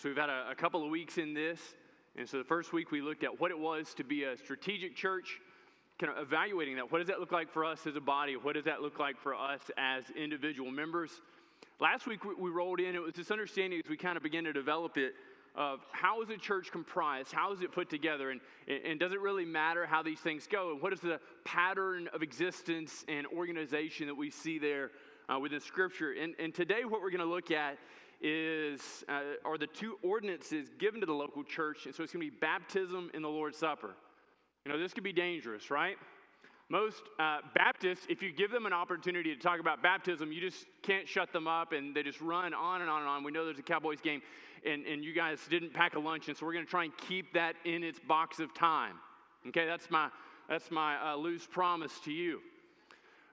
So we've had a, a couple of weeks in this. And so the first week we looked at what it was to be a strategic church, kind of evaluating that. What does that look like for us as a body? What does that look like for us as individual members? Last week we rolled in, it was this understanding as we kind of began to develop it of how is a church comprised? How is it put together? And, and does it really matter how these things go? And what is the pattern of existence and organization that we see there uh, within Scripture? And, and today, what we're going to look at is uh, are the two ordinances given to the local church. And so it's going to be baptism and the Lord's Supper. You know, this could be dangerous, right? Most uh, Baptists, if you give them an opportunity to talk about baptism, you just can't shut them up and they just run on and on and on. We know there's a Cowboys game and, and you guys didn't pack a lunch, and so we're going to try and keep that in its box of time. Okay, that's my, that's my uh, loose promise to you.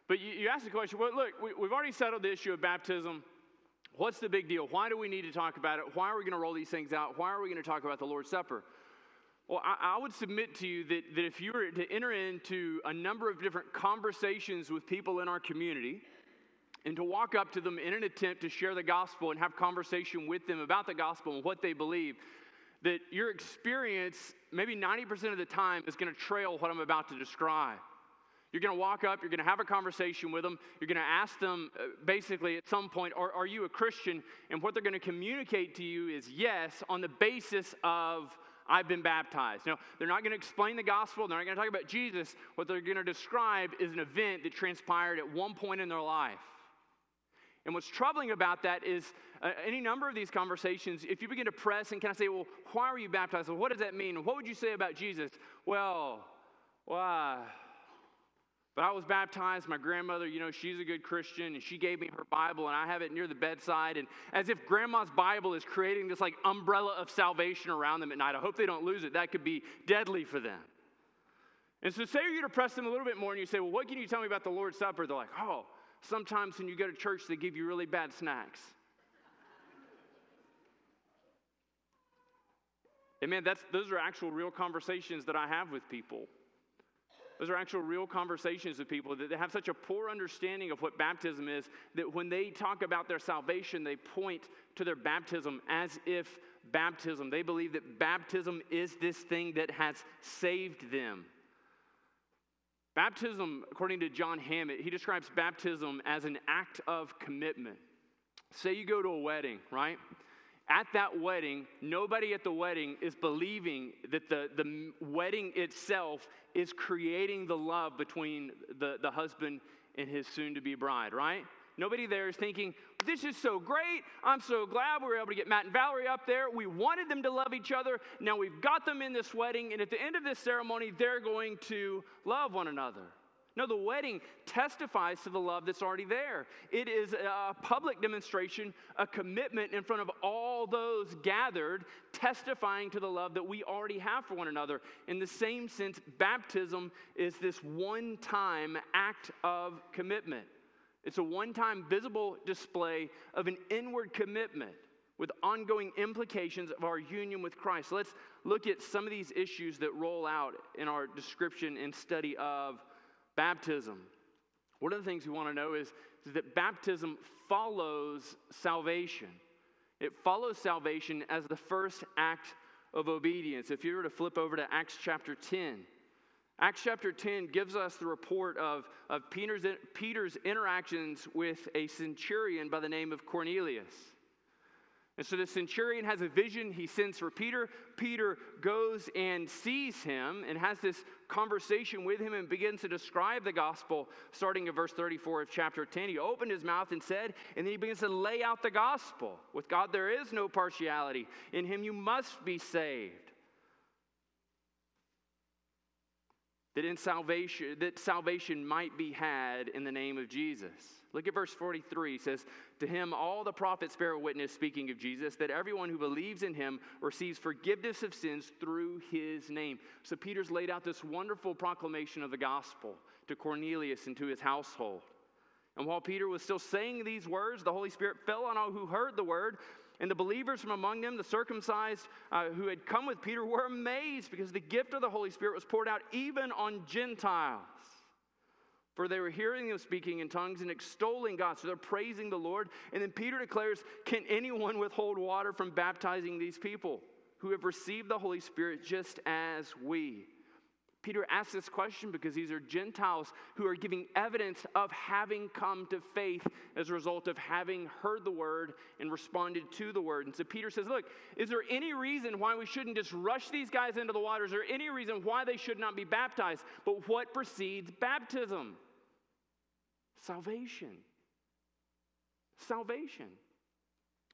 But you, you asked the question well, look, we, we've already settled the issue of baptism. What's the big deal? Why do we need to talk about it? Why are we going to roll these things out? Why are we going to talk about the Lord's Supper? Well, I, I, would submit to you that, that if you were to enter into a number of different conversations with people in our community and to walk up to them in an attempt to share the gospel and have conversation with them about the gospel and what they believe, that your experience, maybe 90% of the time, is going to trail what I'm about to describe. You're going to walk up, you're going to have a conversation with them, you're going to ask them uh, basically at some point, are, are you a Christian? And what they're going to communicate to you is yes, on the basis of I've been baptized. Now, they're not going to explain the gospel, they're not going to talk about Jesus. What they're going to describe is an event that transpired at one point in their life. And what's troubling about that is uh, any number of these conversations, if you begin to press and kind of say, well, why were you baptized? Well, what does that mean? What would you say about Jesus? Well, why? But I was baptized. My grandmother, you know, she's a good Christian, and she gave me her Bible, and I have it near the bedside. And as if grandma's Bible is creating this like umbrella of salvation around them at night. I hope they don't lose it. That could be deadly for them. And so, say you're to press them a little bit more, and you say, Well, what can you tell me about the Lord's Supper? They're like, Oh, sometimes when you go to church, they give you really bad snacks. and man, that's, those are actual real conversations that I have with people. Those are actual real conversations with people that have such a poor understanding of what baptism is that when they talk about their salvation, they point to their baptism as if baptism, they believe that baptism is this thing that has saved them. Baptism, according to John Hammett, he describes baptism as an act of commitment. Say you go to a wedding, right? At that wedding, nobody at the wedding is believing that the, the wedding itself is creating the love between the, the husband and his soon to be bride, right? Nobody there is thinking, this is so great. I'm so glad we were able to get Matt and Valerie up there. We wanted them to love each other. Now we've got them in this wedding, and at the end of this ceremony, they're going to love one another. No, the wedding testifies to the love that's already there. It is a public demonstration, a commitment in front of all those gathered, testifying to the love that we already have for one another. In the same sense, baptism is this one time act of commitment. It's a one time visible display of an inward commitment with ongoing implications of our union with Christ. let's look at some of these issues that roll out in our description and study of baptism. One of the things we want to know is, is that baptism follows salvation. It follows salvation as the first act of obedience. If you were to flip over to Acts chapter 10, Acts chapter 10 gives us the report of, of Peter's, Peter's interactions with a centurion by the name of Cornelius. And so the centurion has a vision. He sends for Peter. Peter goes and sees him and has this conversation with him and begins to describe the gospel, starting in verse 34 of chapter 10. He opened his mouth and said, and then he begins to lay out the gospel. With God, there is no partiality. In him, you must be saved. That in salvation, that salvation might be had in the name of Jesus. Look at verse 43. It says, To him all the prophets bear witness, speaking of Jesus, that everyone who believes in him receives forgiveness of sins through his name. So Peter's laid out this wonderful proclamation of the gospel to Cornelius and to his household. And while Peter was still saying these words, the Holy Spirit fell on all who heard the word. And the believers from among them, the circumcised uh, who had come with Peter, were amazed because the gift of the Holy Spirit was poured out even on Gentiles. For they were hearing them speaking in tongues and extolling God. So they're praising the Lord. And then Peter declares, Can anyone withhold water from baptizing these people who have received the Holy Spirit just as we? Peter asks this question because these are Gentiles who are giving evidence of having come to faith as a result of having heard the word and responded to the word. And so Peter says, Look, is there any reason why we shouldn't just rush these guys into the water? Is there any reason why they should not be baptized? But what precedes baptism? Salvation. Salvation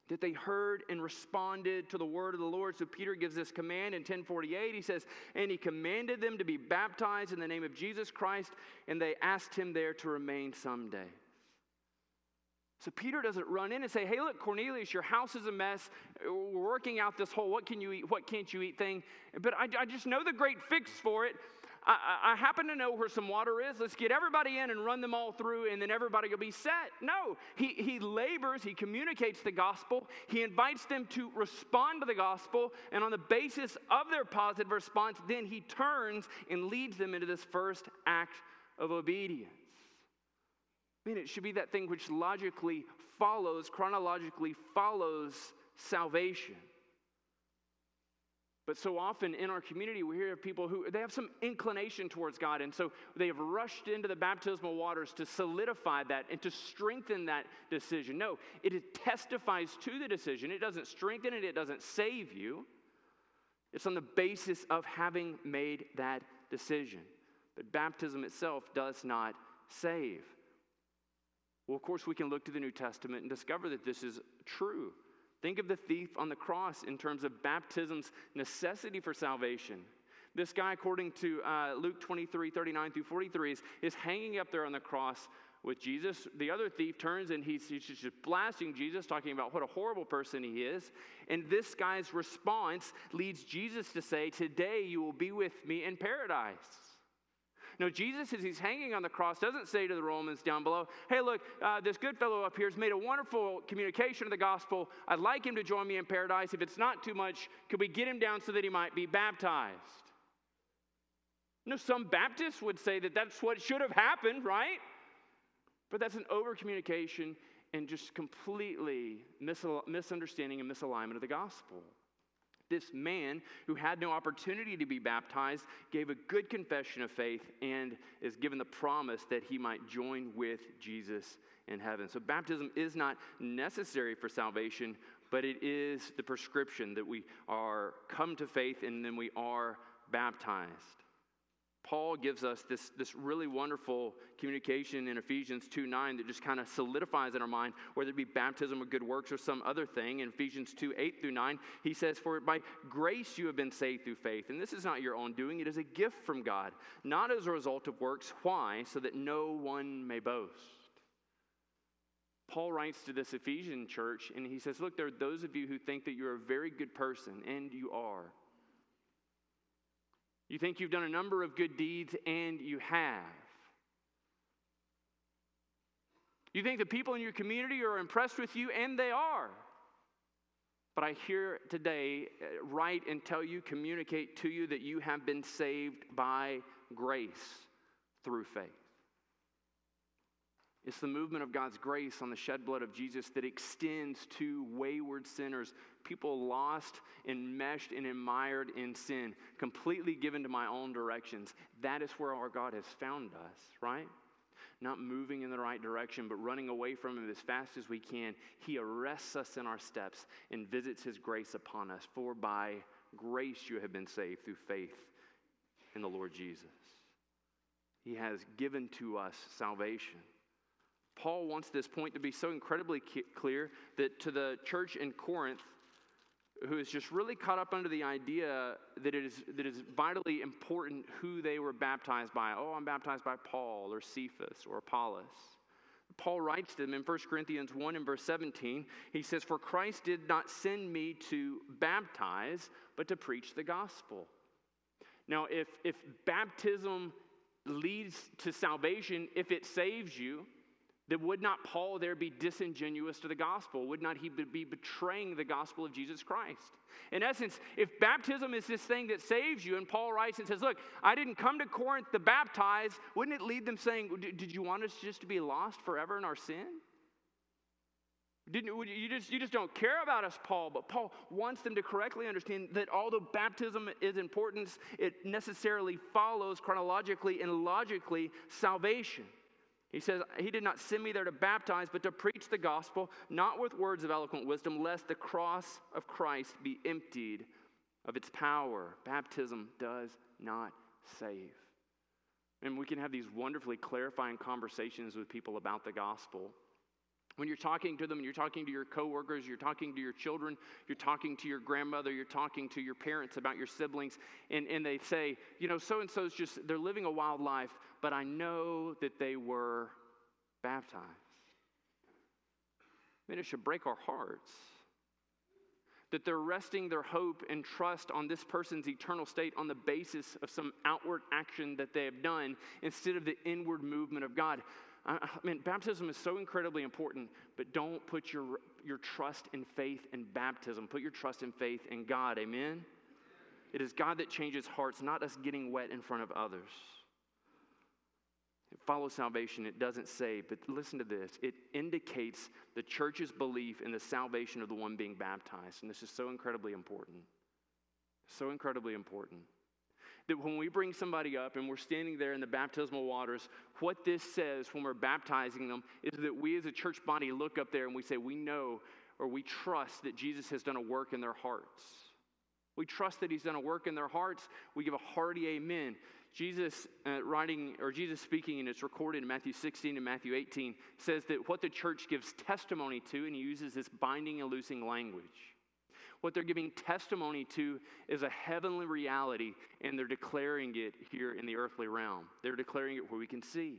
that they heard and responded to the word of the Lord. So Peter gives this command in 1048. He says, And he commanded them to be baptized in the name of Jesus Christ, and they asked him there to remain someday. So Peter doesn't run in and say, Hey, look, Cornelius, your house is a mess. We're working out this whole what can you eat, what can't you eat thing. But I, I just know the great fix for it. I, I, happen to know where some water is. Let's get everybody in and run them all through, and then everybody will be set. No, he, he labors, he communicates the gospel, he invites them to respond to the gospel, and on the basis of their positive response, then he turns and leads them into this first act of obedience. I mean, it should be that thing which logically follows, chronologically follows salvation. But so often in our community, we hear of people who they have some inclination towards God, and so they have rushed into the baptismal waters to solidify that and to strengthen that decision. No, it testifies to the decision. It doesn't strengthen it, it doesn't save you. It's on the basis of having made that decision. But baptism itself does not save. Well, of course, we can look to the New Testament and discover that this is true. Think of the thief on the cross in terms of baptism's necessity for salvation. This guy, according to uh, Luke 23 39 through 43, is, is hanging up there on the cross with Jesus. The other thief turns and he's, he's just blasting Jesus, talking about what a horrible person he is. And this guy's response leads Jesus to say, Today you will be with me in paradise. No, Jesus, as he's hanging on the cross, doesn't say to the Romans down below, hey, look, uh, this good fellow up here has made a wonderful communication of the gospel. I'd like him to join me in paradise. If it's not too much, could we get him down so that he might be baptized? No, some Baptists would say that that's what should have happened, right? But that's an over communication and just completely misunderstanding and misalignment of the gospel. This man who had no opportunity to be baptized gave a good confession of faith and is given the promise that he might join with Jesus in heaven. So, baptism is not necessary for salvation, but it is the prescription that we are come to faith and then we are baptized. Paul gives us this, this really wonderful communication in Ephesians 2 9 that just kind of solidifies in our mind, whether it be baptism or good works or some other thing. In Ephesians 2 8 through 9, he says, For by grace you have been saved through faith. And this is not your own doing, it is a gift from God, not as a result of works. Why? So that no one may boast. Paul writes to this Ephesian church and he says, Look, there are those of you who think that you're a very good person, and you are. You think you've done a number of good deeds, and you have. You think the people in your community are impressed with you, and they are. But I hear today, uh, write and tell you, communicate to you that you have been saved by grace through faith. It's the movement of God's grace on the shed blood of Jesus that extends to wayward sinners, people lost, enmeshed, and admired in sin, completely given to my own directions. That is where our God has found us, right? Not moving in the right direction, but running away from Him as fast as we can. He arrests us in our steps and visits His grace upon us. For by grace you have been saved through faith in the Lord Jesus. He has given to us salvation. Paul wants this point to be so incredibly clear that to the church in Corinth, who is just really caught up under the idea that it is, that it is vitally important who they were baptized by. Oh, I'm baptized by Paul or Cephas or Apollos. Paul writes to them in 1 Corinthians 1 and verse 17. He says, For Christ did not send me to baptize, but to preach the gospel. Now, if, if baptism leads to salvation, if it saves you, That would not Paul there be disingenuous to the gospel? Would not he be betraying the gospel of Jesus Christ? In essence, if baptism is this thing that saves you, and Paul writes and says, Look, I didn't come to Corinth to baptize, wouldn't it lead them saying, Did you want us just to be lost forever in our sin? Didn't, you, just, you just don't care about us, Paul. But Paul wants them to correctly understand that although baptism is important, it necessarily follows chronologically and logically salvation. He says, He did not send me there to baptize, but to preach the gospel, not with words of eloquent wisdom, lest the cross of Christ be emptied of its power. Baptism does not save. And we can have these wonderfully clarifying conversations with people about the gospel. When you're talking to them, and you're talking to your coworkers, you're talking to your children, you're talking to your grandmother, you're talking to your parents about your siblings, and, and they say, you know, so and so's just, they're living a wild life, but I know that they were baptized. I mean, it should break our hearts that they're resting their hope and trust on this person's eternal state on the basis of some outward action that they have done instead of the inward movement of God. I mean, baptism is so incredibly important, but don't put your, your trust and faith in baptism. Put your trust and faith in God. Amen? It is God that changes hearts, not us getting wet in front of others. Follows salvation, it doesn't say, But listen to this it indicates the church's belief in the salvation of the one being baptized. And this is so incredibly important. So incredibly important that when we bring somebody up and we're standing there in the baptismal waters, what this says when we're baptizing them is that we as a church body look up there and we say, We know or we trust that Jesus has done a work in their hearts. We trust that he's done a work in their hearts. We give a hearty amen. Jesus uh, writing, or Jesus speaking, and it's recorded in Matthew 16 and Matthew 18, says that what the church gives testimony to, and he uses this binding and loosing language. What they're giving testimony to is a heavenly reality, and they're declaring it here in the earthly realm. They're declaring it where we can see.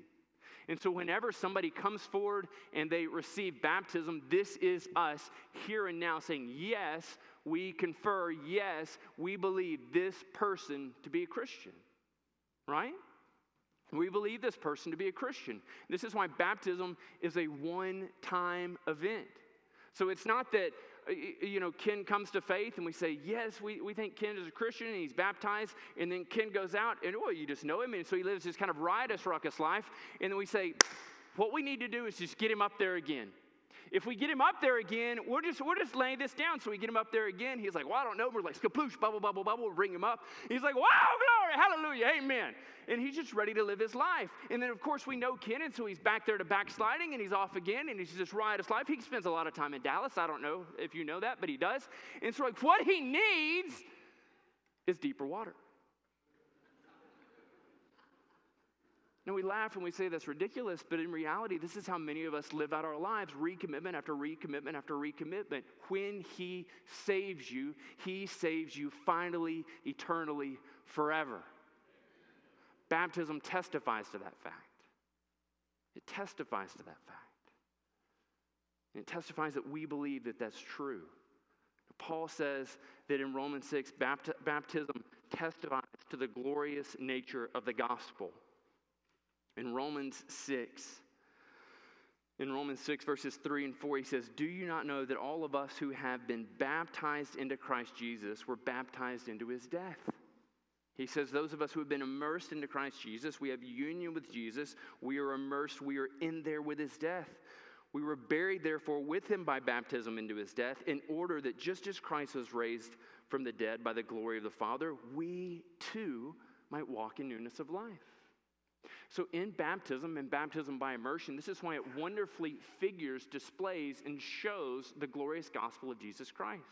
And so, whenever somebody comes forward and they receive baptism, this is us here and now saying, Yes, we confer, yes, we believe this person to be a Christian. Right? We believe this person to be a Christian. This is why baptism is a one time event. So, it's not that uh, you know, Ken comes to faith and we say, yes, we, we think Ken is a Christian and he's baptized. And then Ken goes out and, well, you just know him. And so he lives this kind of riotous, ruckus life. And then we say, what we need to do is just get him up there again. If we get him up there again, we're just, we're just laying this down. So we get him up there again. He's like, well, I don't know. We're like, skapoosh, bubble, bubble, bubble. We bring him up. He's like, wow, hallelujah, amen. And he's just ready to live his life. And then, of course, we know Ken, and so he's back there to backsliding, and he's off again, and he's just riotous life. He spends a lot of time in Dallas. I don't know if you know that, but he does. And so, like, what he needs is deeper water. Now, we laugh and we say that's ridiculous, but in reality, this is how many of us live out our lives recommitment after recommitment after recommitment. When He saves you, He saves you finally, eternally, forever. Baptism testifies to that fact. It testifies to that fact. And it testifies that we believe that that's true. Paul says that in Romans 6, baptism testifies to the glorious nature of the gospel. In Romans 6, in Romans 6, verses 3 and 4, he says, Do you not know that all of us who have been baptized into Christ Jesus were baptized into his death? He says, Those of us who have been immersed into Christ Jesus, we have union with Jesus, we are immersed, we are in there with his death. We were buried, therefore, with him by baptism into his death, in order that just as Christ was raised from the dead by the glory of the Father, we too might walk in newness of life. So, in baptism and baptism by immersion, this is why it wonderfully figures, displays, and shows the glorious gospel of Jesus Christ.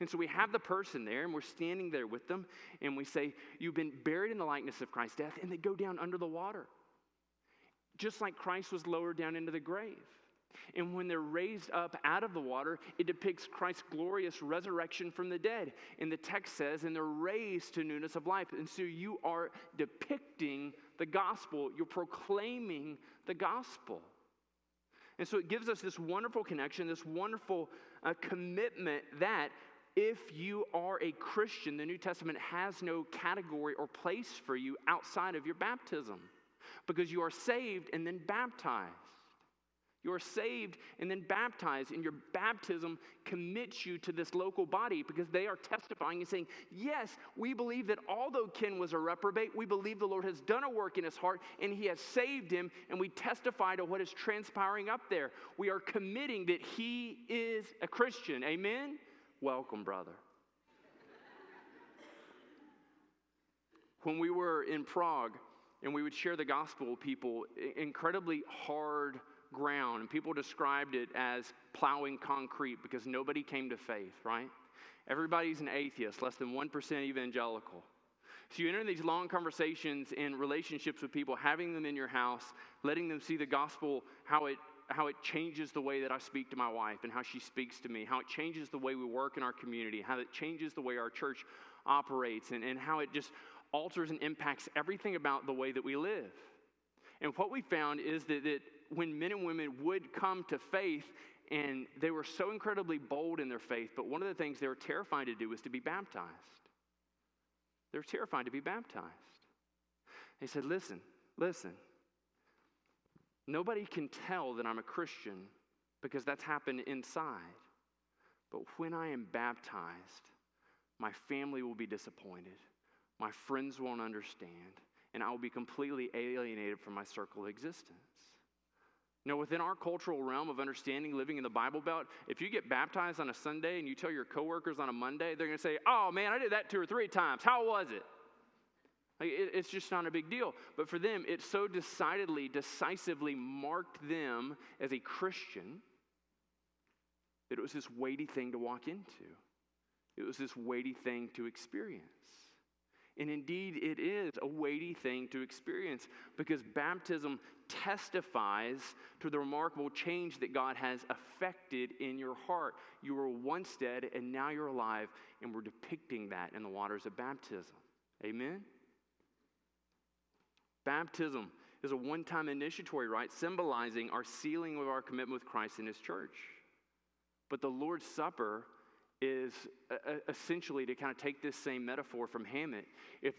And so we have the person there, and we're standing there with them, and we say, You've been buried in the likeness of Christ's death, and they go down under the water. Just like Christ was lowered down into the grave. And when they're raised up out of the water, it depicts Christ's glorious resurrection from the dead. And the text says, and they're raised to newness of life. And so you are depicting the gospel, you're proclaiming the gospel. And so it gives us this wonderful connection, this wonderful uh, commitment that if you are a Christian, the New Testament has no category or place for you outside of your baptism because you are saved and then baptized. You're saved and then baptized, and your baptism commits you to this local body because they are testifying and saying, Yes, we believe that although Ken was a reprobate, we believe the Lord has done a work in his heart and he has saved him, and we testify to what is transpiring up there. We are committing that he is a Christian. Amen? Welcome, brother. when we were in Prague and we would share the gospel with people, incredibly hard ground. And people described it as plowing concrete because nobody came to faith, right? Everybody's an atheist, less than 1% evangelical. So you enter these long conversations and relationships with people, having them in your house, letting them see the gospel, how it how it changes the way that I speak to my wife and how she speaks to me, how it changes the way we work in our community, how it changes the way our church operates, and, and how it just alters and impacts everything about the way that we live. And what we found is that, that when men and women would come to faith, and they were so incredibly bold in their faith, but one of the things they were terrified to do was to be baptized. They were terrified to be baptized. They said, Listen, listen, nobody can tell that I'm a Christian because that's happened inside. But when I am baptized, my family will be disappointed. My friends won't understand, and I will be completely alienated from my circle of existence. Know, within our cultural realm of understanding living in the Bible Belt, if you get baptized on a Sunday and you tell your coworkers on a Monday, they're going to say, Oh man, I did that two or three times. How was it? Like, it it's just not a big deal. But for them, it so decidedly, decisively marked them as a Christian that it was this weighty thing to walk into. It was this weighty thing to experience. And indeed, it is a weighty thing to experience because baptism testifies to the remarkable change that God has affected in your heart. You were once dead and now you're alive, and we're depicting that in the waters of baptism. Amen? Baptism is a one time initiatory rite symbolizing our sealing of our commitment with Christ and His church. But the Lord's Supper is essentially to kind of take this same metaphor from Hammett. If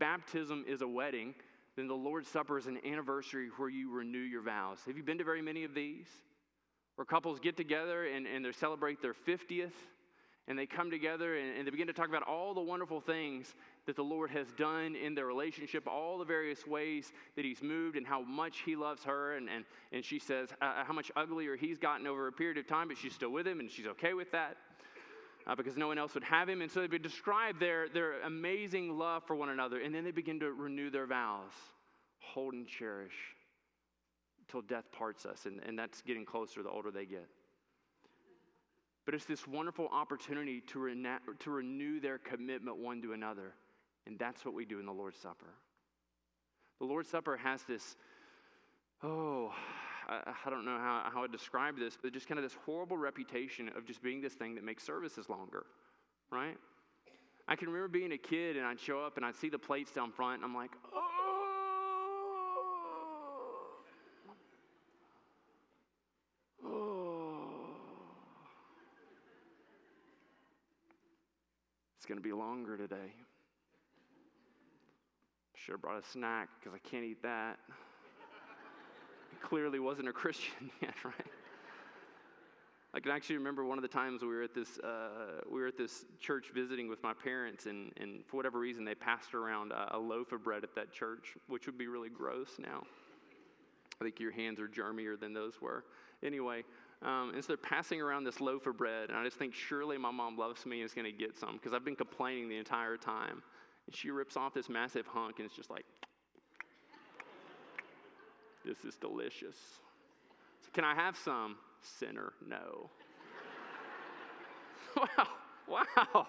baptism is a wedding, then the Lord's Supper is an anniversary where you renew your vows. Have you been to very many of these? Where couples get together and, and they celebrate their 50th and they come together and, and, they begin to talk about all the wonderful things that the Lord has done in their relationship, all the various ways that He's moved, and how much He loves her. And, and, and she says uh, how much uglier He's gotten over a period of time, but she's still with Him and she's okay with that uh, because no one else would have him. And so they describe their, their amazing love for one another. And then they begin to renew their vows hold and cherish till death parts us. And, and that's getting closer the older they get. But it's this wonderful opportunity to, rena- to renew their commitment one to another. And that's what we do in the Lord's Supper. The Lord's Supper has this, oh, I, I don't know how, how I describe this, but just kind of this horrible reputation of just being this thing that makes services longer, right? I can remember being a kid and I'd show up and I'd see the plates down front and I'm like, oh. Oh. It's going to be longer today. Should have brought a snack because I can't eat that clearly wasn't a Christian yet, right? I can actually remember one of the times we were at this uh, we were at this church visiting with my parents, and, and for whatever reason they passed around a, a, loaf of bread at that church, which would be really gross now. I think your hands are germier than those were. Anyway, um, and so they're passing around this loaf of bread, and I just think surely my mom loves me and is going to get some because I've been complaining the entire time. And she rips off this massive hunk, and it's just like, this is delicious. So can I have some? Sinner, no. wow, wow.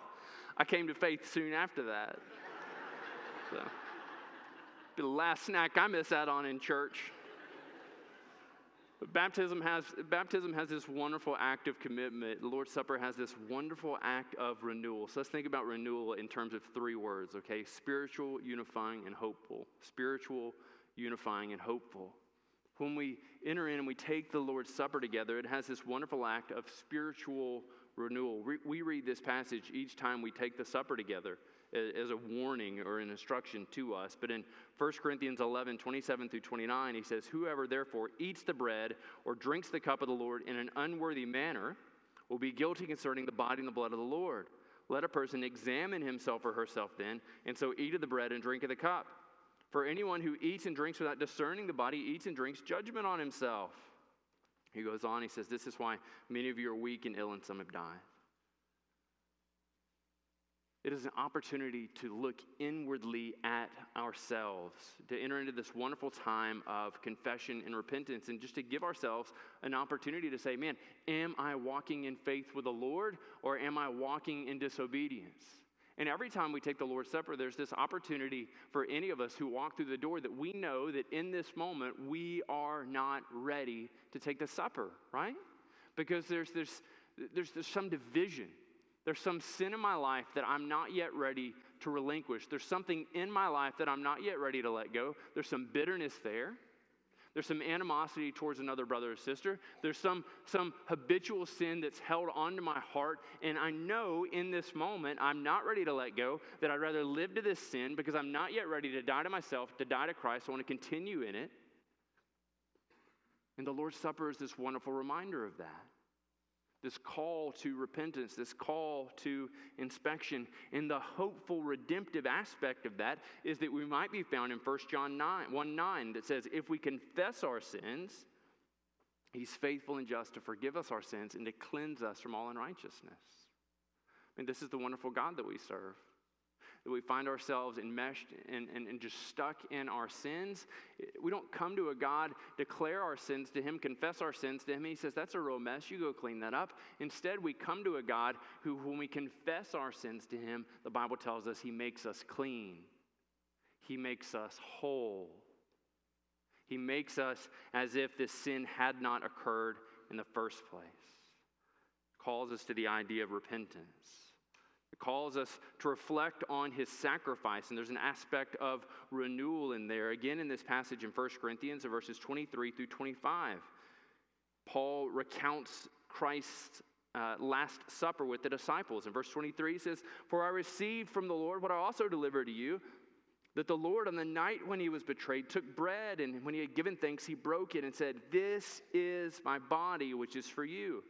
I came to faith soon after that. So, the last snack I miss out on in church. Baptism has, baptism has this wonderful act of commitment. The Lord's Supper has this wonderful act of renewal. So let's think about renewal in terms of three words, okay? Spiritual, unifying, and hopeful. Spiritual, unifying, and hopeful when we enter in and we take the Lord's Supper together, it has this wonderful act of spiritual renewal. We read this passage each time we take the supper together as a warning or an instruction to us. But in 1 Corinthians 11, 27 through 29, he says, Whoever therefore eats the bread or drinks the cup of the Lord in an unworthy manner will be guilty concerning the body and the blood of the Lord. Let a person examine himself or herself then, and so eat of the bread and drink of the cup. For anyone who eats and drinks without discerning the body eats and drinks judgment on himself. He goes on, he says, This is why many of you are weak and ill, and some have died. It is an opportunity to look inwardly at ourselves, to enter into this wonderful time of confession and repentance, and just to give ourselves an opportunity to say, Man, am I walking in faith with the Lord, or am I walking in disobedience? And every time we take the Lord's Supper, there's this opportunity for any of us who walk through the door that we know that in this moment we are not ready to take the supper, right? Because there's, there's, there's, there's some division there's some sin in my life that I'm not yet ready to relinquish. There's something in my life that I'm not yet ready to let go. There's some bitterness there. There's some animosity towards another brother or sister. There's some, some habitual sin that's held onto my heart. And I know in this moment I'm not ready to let go, that I'd rather live to this sin because I'm not yet ready to die to myself, to die to Christ. I want to continue in it. And the Lord's Supper is this wonderful reminder of that this call to repentance, this call to inspection. And the hopeful, redemptive aspect of that is that we might be found in 1 John 9, 1 9 that says, If we confess our sins, he's faithful and just to forgive us our sins and to cleanse us from all unrighteousness. I mean, this is the wonderful God that we serve that we find ourselves enmeshed and, and, and just stuck in our sins. We don't come to a God, declare our sins to Him, confess our sins to Him. He says, That's a real mess. You go clean that up. Instead, we come to a God who, when we confess our sins to Him, the Bible tells us He makes us clean, He makes us whole. He makes us as if this sin had not occurred in the first place. Calls us to the idea of repentance. Calls us to reflect on his sacrifice, and there's an aspect of renewal in there. Again, in this passage in 1 Corinthians, verses 23 through 25, Paul recounts Christ's uh, Last Supper with the disciples. In verse 23, he says, For I received from the Lord what I also delivered to you that the Lord, on the night when he was betrayed, took bread, and when he had given thanks, he broke it and said, This is my body, which is for you.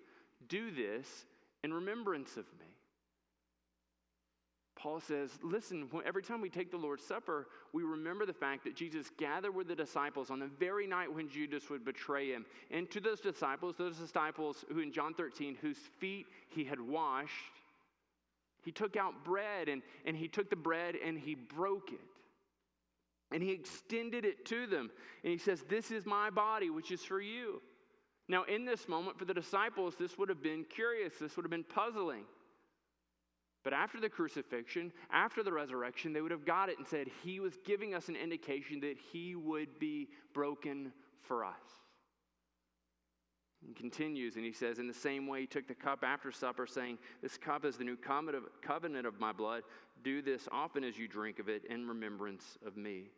Do this in remembrance of me. Paul says, listen, every time we take the Lord's Supper, we remember the fact that Jesus gathered with the disciples on the very night when Judas would betray him. And to those disciples, those disciples who in John 13, whose feet he had washed, he took out bread and, and he took the bread and he broke it. And he extended it to them. And he says, This is my body, which is for you. Now, in this moment, for the disciples, this would have been curious. This would have been puzzling. But after the crucifixion, after the resurrection, they would have got it and said, He was giving us an indication that He would be broken for us. He continues and he says, In the same way, he took the cup after supper, saying, This cup is the new covenant of my blood. Do this often as you drink of it in remembrance of me.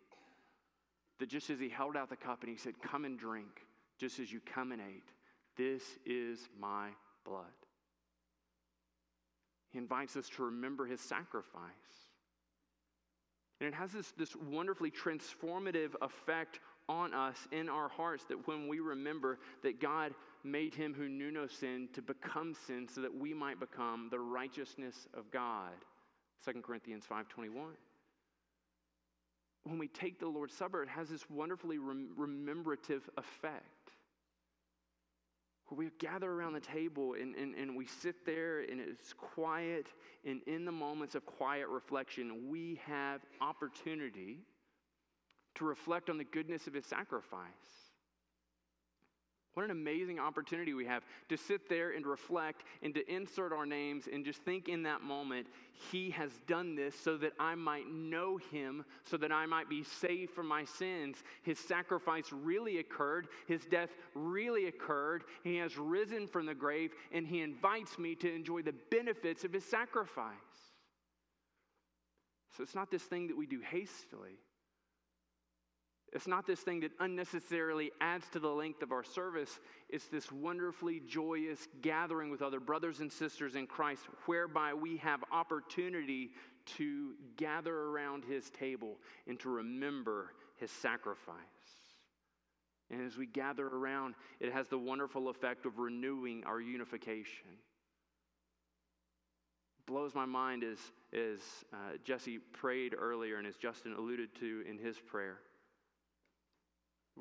That just as he held out the cup and he said, Come and drink, just as you come and ate, this is my blood. He invites us to remember his sacrifice. And it has this, this wonderfully transformative effect on us in our hearts that when we remember that God made him who knew no sin to become sin so that we might become the righteousness of God. 2 Corinthians 5:21. When we take the Lord's Supper, it has this wonderfully rem- remembrative effect where we gather around the table and, and, and we sit there and it's quiet. And in the moments of quiet reflection, we have opportunity to reflect on the goodness of his sacrifice what an amazing opportunity we have to sit there and reflect and to insert our names and just think in that moment, He has done this so that I might know Him, so that I might be saved from my sins. His sacrifice really occurred, His death really occurred. He has risen from the grave, and He invites me to enjoy the benefits of His sacrifice. So it's not this thing that we do hastily. It's not this thing that unnecessarily adds to the length of our service. It's this wonderfully joyous gathering with other brothers and sisters in Christ, whereby we have opportunity to gather around his table and to remember his sacrifice. And as we gather around, it has the wonderful effect of renewing our unification. blows my mind as, as uh, Jesse prayed earlier and as Justin alluded to in his prayer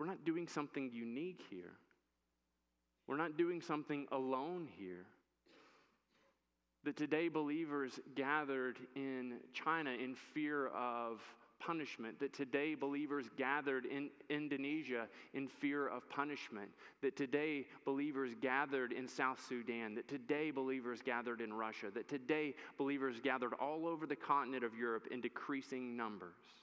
we're not doing something unique here. We're not doing something alone here. That today believers gathered in China in fear of punishment, that today believers gathered in Indonesia in fear of punishment, that today believers gathered in South Sudan, that today believers gathered in Russia, that today believers gathered all over the continent of Europe in decreasing numbers.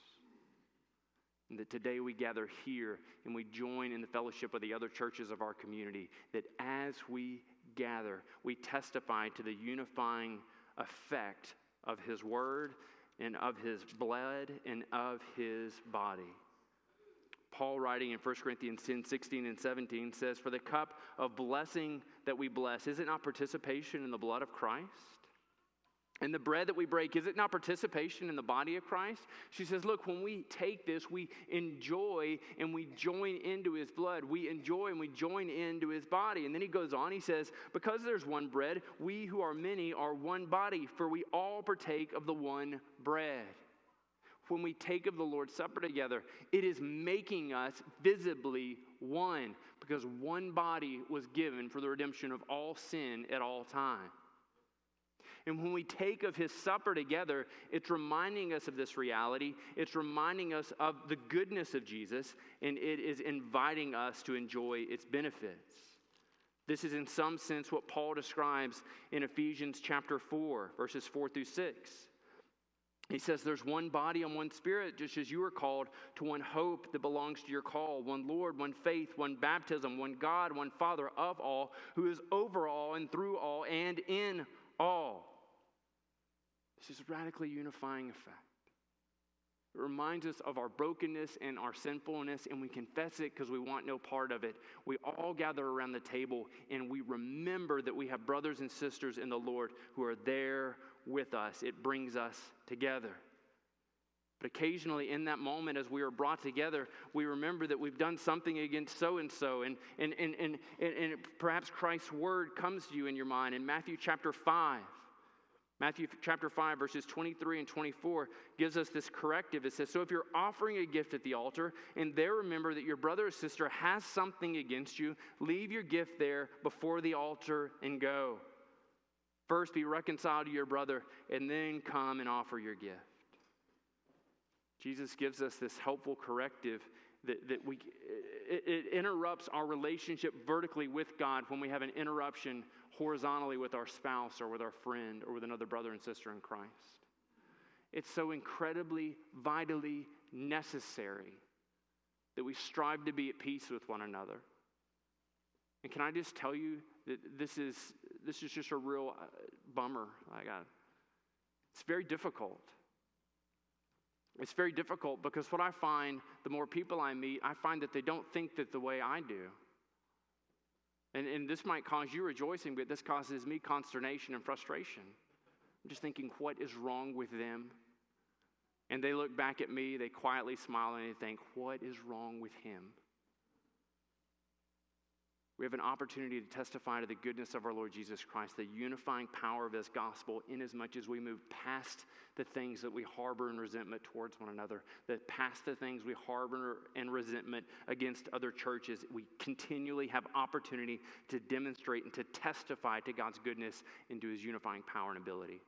And that today we gather here and we join in the fellowship of the other churches of our community. That as we gather, we testify to the unifying effect of His Word and of His blood and of His body. Paul, writing in 1 Corinthians 10 16 and 17, says, For the cup of blessing that we bless, is it not participation in the blood of Christ? And the bread that we break, is it not participation in the body of Christ? She says, Look, when we take this, we enjoy and we join into his blood. We enjoy and we join into his body. And then he goes on, he says, Because there's one bread, we who are many are one body, for we all partake of the one bread. When we take of the Lord's Supper together, it is making us visibly one, because one body was given for the redemption of all sin at all time. And when we take of his supper together, it's reminding us of this reality. It's reminding us of the goodness of Jesus, and it is inviting us to enjoy its benefits. This is, in some sense, what Paul describes in Ephesians chapter 4, verses 4 through 6. He says, There's one body and one spirit, just as you are called to one hope that belongs to your call, one Lord, one faith, one baptism, one God, one Father of all, who is over all and through all and in all. This radically unifying effect. It reminds us of our brokenness and our sinfulness, and we confess it because we want no part of it. We all gather around the table and we remember that we have brothers and sisters in the Lord who are there with us. It brings us together. But occasionally, in that moment, as we are brought together, we remember that we've done something against so and so. And and and and perhaps Christ's word comes to you in your mind in Matthew chapter 5. Matthew chapter 5, verses 23 and 24 gives us this corrective. It says, So if you're offering a gift at the altar and there remember that your brother or sister has something against you, leave your gift there before the altar and go. First be reconciled to your brother and then come and offer your gift. Jesus gives us this helpful corrective that, that we, it, it interrupts our relationship vertically with God when we have an interruption horizontally with our spouse or with our friend or with another brother and sister in Christ. It's so incredibly, vitally necessary that we strive to be at peace with one another. And can I just tell you that this is, this is just a real uh, bummer. I got It's very difficult. It's very difficult because what I find, the more people I meet, I find that they don't think that the way I do. And, and this might cause you rejoicing, but this causes me consternation and frustration. I'm just thinking, what is wrong with them? And they look back at me, they quietly smile, and they think, what is wrong with him? We have an opportunity to testify to the goodness of our Lord Jesus Christ, the unifying power of his gospel, inasmuch as much as we move past the things that we harbor in resentment towards one another, that past the things we harbor in resentment against other churches, we continually have opportunity to demonstrate and to testify to God's goodness and to his unifying power and ability.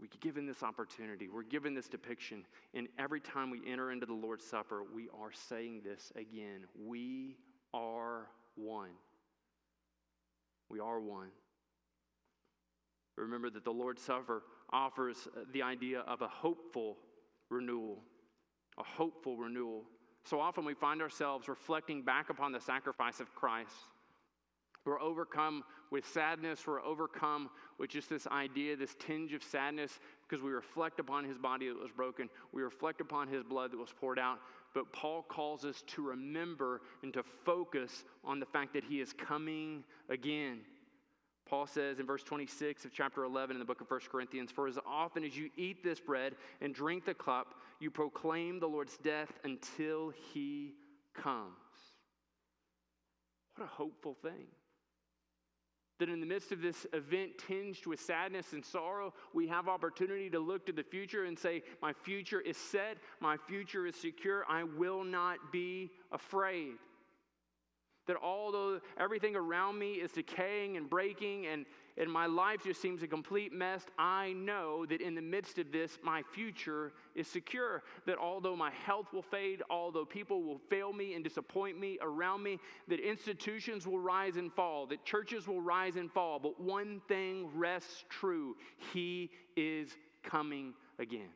We're given this opportunity, we're given this depiction, and every time we enter into the Lord's Supper, we are saying this again. We are one. We are one. Remember that the Lord's Supper offers the idea of a hopeful renewal, a hopeful renewal. So often we find ourselves reflecting back upon the sacrifice of Christ We're overcome with sadness. We're overcome with just this idea, this tinge of sadness, because we reflect upon his body that was broken. We reflect upon his blood that was poured out. But Paul calls us to remember and to focus on the fact that he is coming again. Paul says in verse 26 of chapter 11 in the book of 1 Corinthians, For as often as you eat this bread and drink the cup, you proclaim the Lord's death until he comes. What a hopeful thing. That in the midst of this event tinged with sadness and sorrow, we have opportunity to look to the future and say, My future is set, my future is secure, I will not be afraid. That although everything around me is decaying and breaking and, and my life just seems a complete mess, I know that in the midst of this, my future is secure. That although my health will fade, although people will fail me and disappoint me around me, that institutions will rise and fall, that churches will rise and fall, but one thing rests true He is coming again.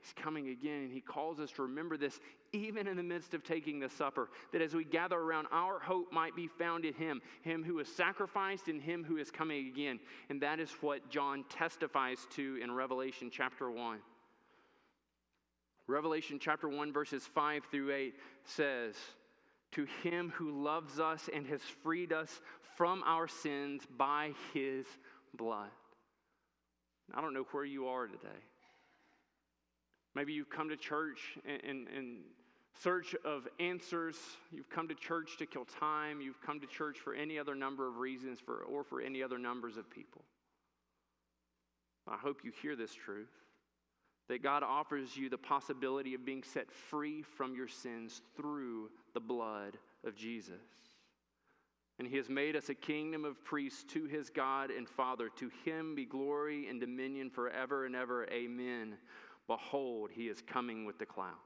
He's coming again, and He calls us to remember this even in the midst of taking the supper, that as we gather around, our hope might be found in Him, Him who is sacrificed and Him who is coming again. And that is what John testifies to in Revelation chapter 1. Revelation chapter 1, verses 5 through 8 says, To him who loves us and has freed us from our sins by his blood. I don't know where you are today. Maybe you've come to church in, in, search of answers. You've come to church to kill time. You've come to church for any other number of reasons for, or for any other numbers of people. I hope you hear this truth that God offers you the possibility of being set free from your sins through the blood of Jesus. And he has made us a kingdom of priests to his God and Father. To him be glory and dominion forever and ever. Amen. Behold, he is coming with the clouds.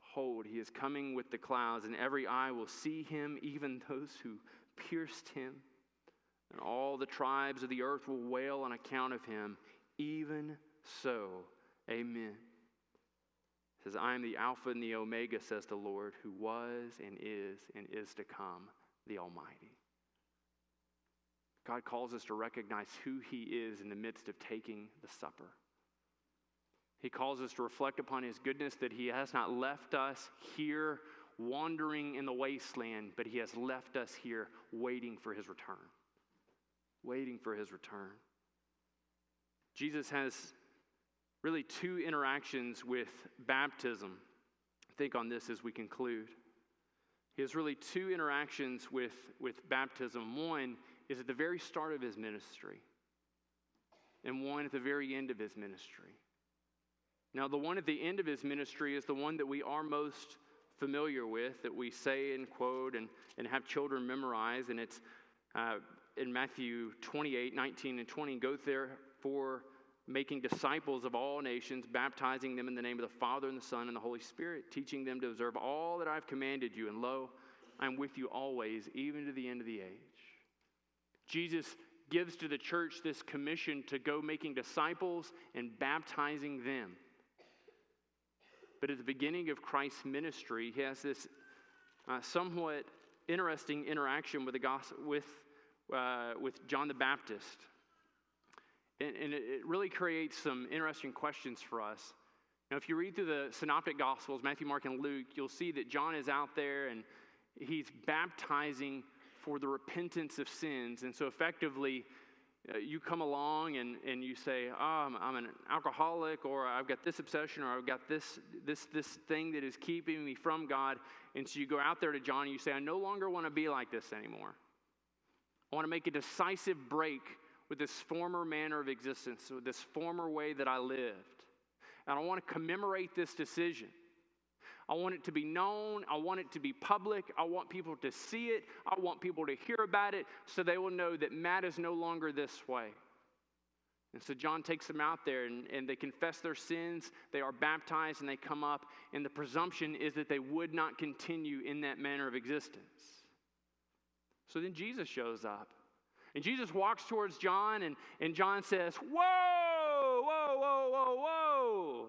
Behold, he is coming with the clouds, and every eye will see him, even those who pierced him. And all the tribes of the earth will wail on account of him. Even so, amen. It says, I am the Alpha and the Omega, says the Lord, who was and is and is to come, the Almighty. God calls us to recognize who He is in the midst of taking the supper. He calls us to reflect upon His goodness that He has not left us here wandering in the wasteland, but He has left us here waiting for His return. Waiting for His return. Jesus has really two interactions with baptism. Think on this as we conclude. He has really two interactions with, with baptism. One is at the very start of his ministry, and one at the very end of his ministry. Now, the one at the end of his ministry is the one that we are most familiar with, that we say and quote and, and have children memorize, and it's uh, in Matthew 28 19 and 20. Go therefore making disciples of all nations, baptizing them in the name of the Father and the Son and the Holy Spirit, teaching them to observe all that I've commanded you. And lo, I'm with you always, even to the end of the age. Jesus gives to the church this commission to go making disciples and baptizing them. But at the beginning of Christ's ministry, he has this uh, somewhat interesting interaction with, the gospel, with, uh, with John the Baptist. And, and it really creates some interesting questions for us. Now, if you read through the synoptic gospels, Matthew, Mark, and Luke, you'll see that John is out there and he's baptizing for the repentance of sins. And so, effectively, Uh, you come along and, and you say, oh, I'm, I'm, an alcoholic, or I've got this obsession, or I've got this, this, this thing that is keeping me from God. And so you go out there to John and you say, I no longer want to be like this anymore. I want to make a decisive break with this former manner of existence, with this former way that I lived. And I want to commemorate this decision. I want it to be known. I want it to be public. I want people to see it. I want people to hear about it so they will know that Matt is no longer this way. And so John takes them out there and, and they confess their sins. They are baptized and they come up. And the presumption is that they would not continue in that manner of existence. So then Jesus shows up. And Jesus walks towards John, and, and John says, Whoa, whoa, whoa, whoa, whoa.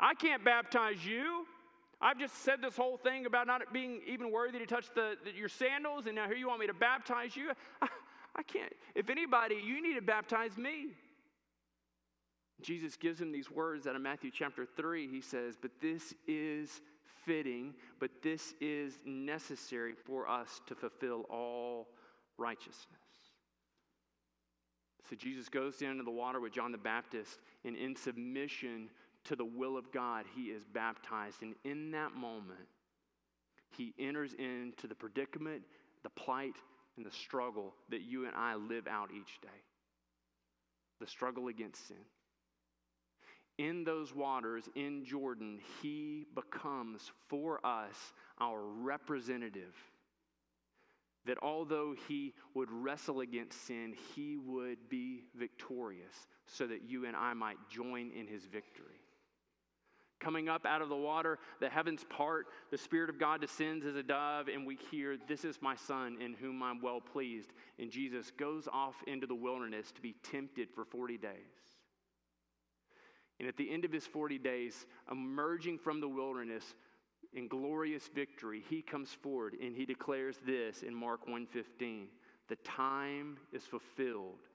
I can't baptize you. I've just said this whole thing about not being even worthy to touch the, the your sandals, and now here you want me to baptize you. I, I can't. If anybody, you need to baptize me. Jesus gives him these words out of Matthew chapter 3. He says, But this is fitting, but this is necessary for us to fulfill all righteousness. So Jesus goes down into the water with John the Baptist, and in submission to the will of God, he is baptized. And in that moment, he enters into the predicament, the plight, and the struggle that you and I live out each day the struggle against sin. In those waters in Jordan, he becomes for us our representative. That although he would wrestle against sin, he would be victorious so that you and I might join in his victory coming up out of the water, the heavens part, the Spirit of God descends as a dove, and we hear, This is my Son in whom I'm well pleased. And Jesus goes off into the wilderness to be tempted for 40 days. And at the end of his 40 days, emerging from the wilderness in glorious victory, he comes forward and he declares this in Mark 1:15, "The time is fulfilled.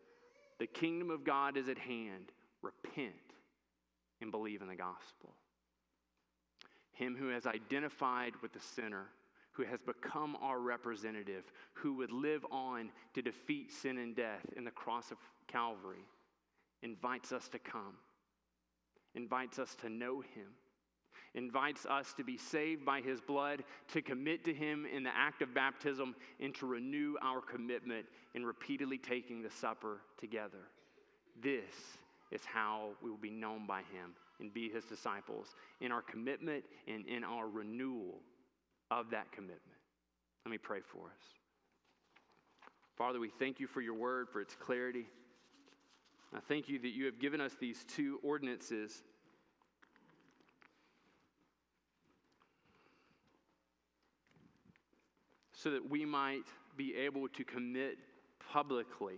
The kingdom of God is at hand. Repent and believe in the gospel." Him who has identified with the sinner, who has become our representative, who would live on to defeat sin and death in the cross of Calvary, invites us to come, invites us to know him, invites us to be saved by his blood, to commit to him in the act of baptism, and to renew our commitment in repeatedly taking the supper together. This is how we will be known by him and be his disciples in our commitment and in our renewal of that commitment. Let me pray for us. Father, we thank you for your word, for its clarity. I thank you that you have given us these two ordinances. So that we might be able to commit publicly,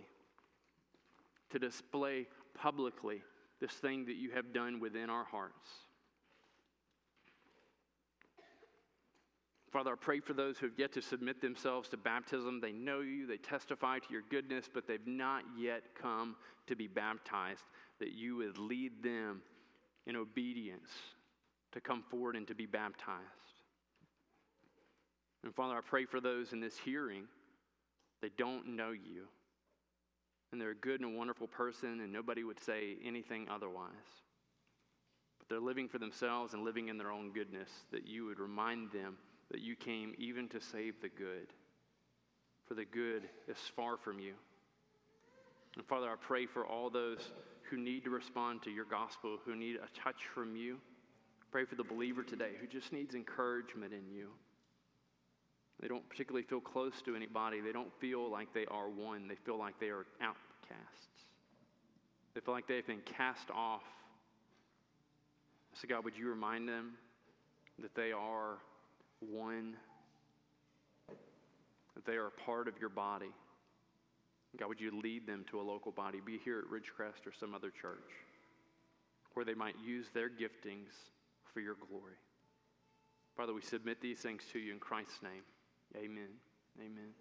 to display publicly this thing that you have done within our hearts. Father, I pray for those who have yet to submit themselves to baptism. They know you, they testify to your goodness, but they've not yet come to be baptized, that you would lead them in obedience to come forward and to be baptized. And Father, I pray for those in this hearing that don't know you and they're a good and a wonderful person, and nobody would say anything otherwise. But they're living for themselves and living in their own goodness, that you would remind them that you came even to save the good. For the good is far from you. And Father, I pray for all those who need to respond to your gospel, who need a touch from you. Pray for the believer today who just needs encouragement in you. They don't particularly feel close to anybody. They don't feel like they are one. They feel like they are outcasts. They feel like they've been cast off. So, God, would you remind them that they are one, that they are a part of your body? God, would you lead them to a local body, be here at Ridgecrest or some other church, where they might use their giftings for your glory? Father, we submit these things to you in Christ's name. Amen. Amen.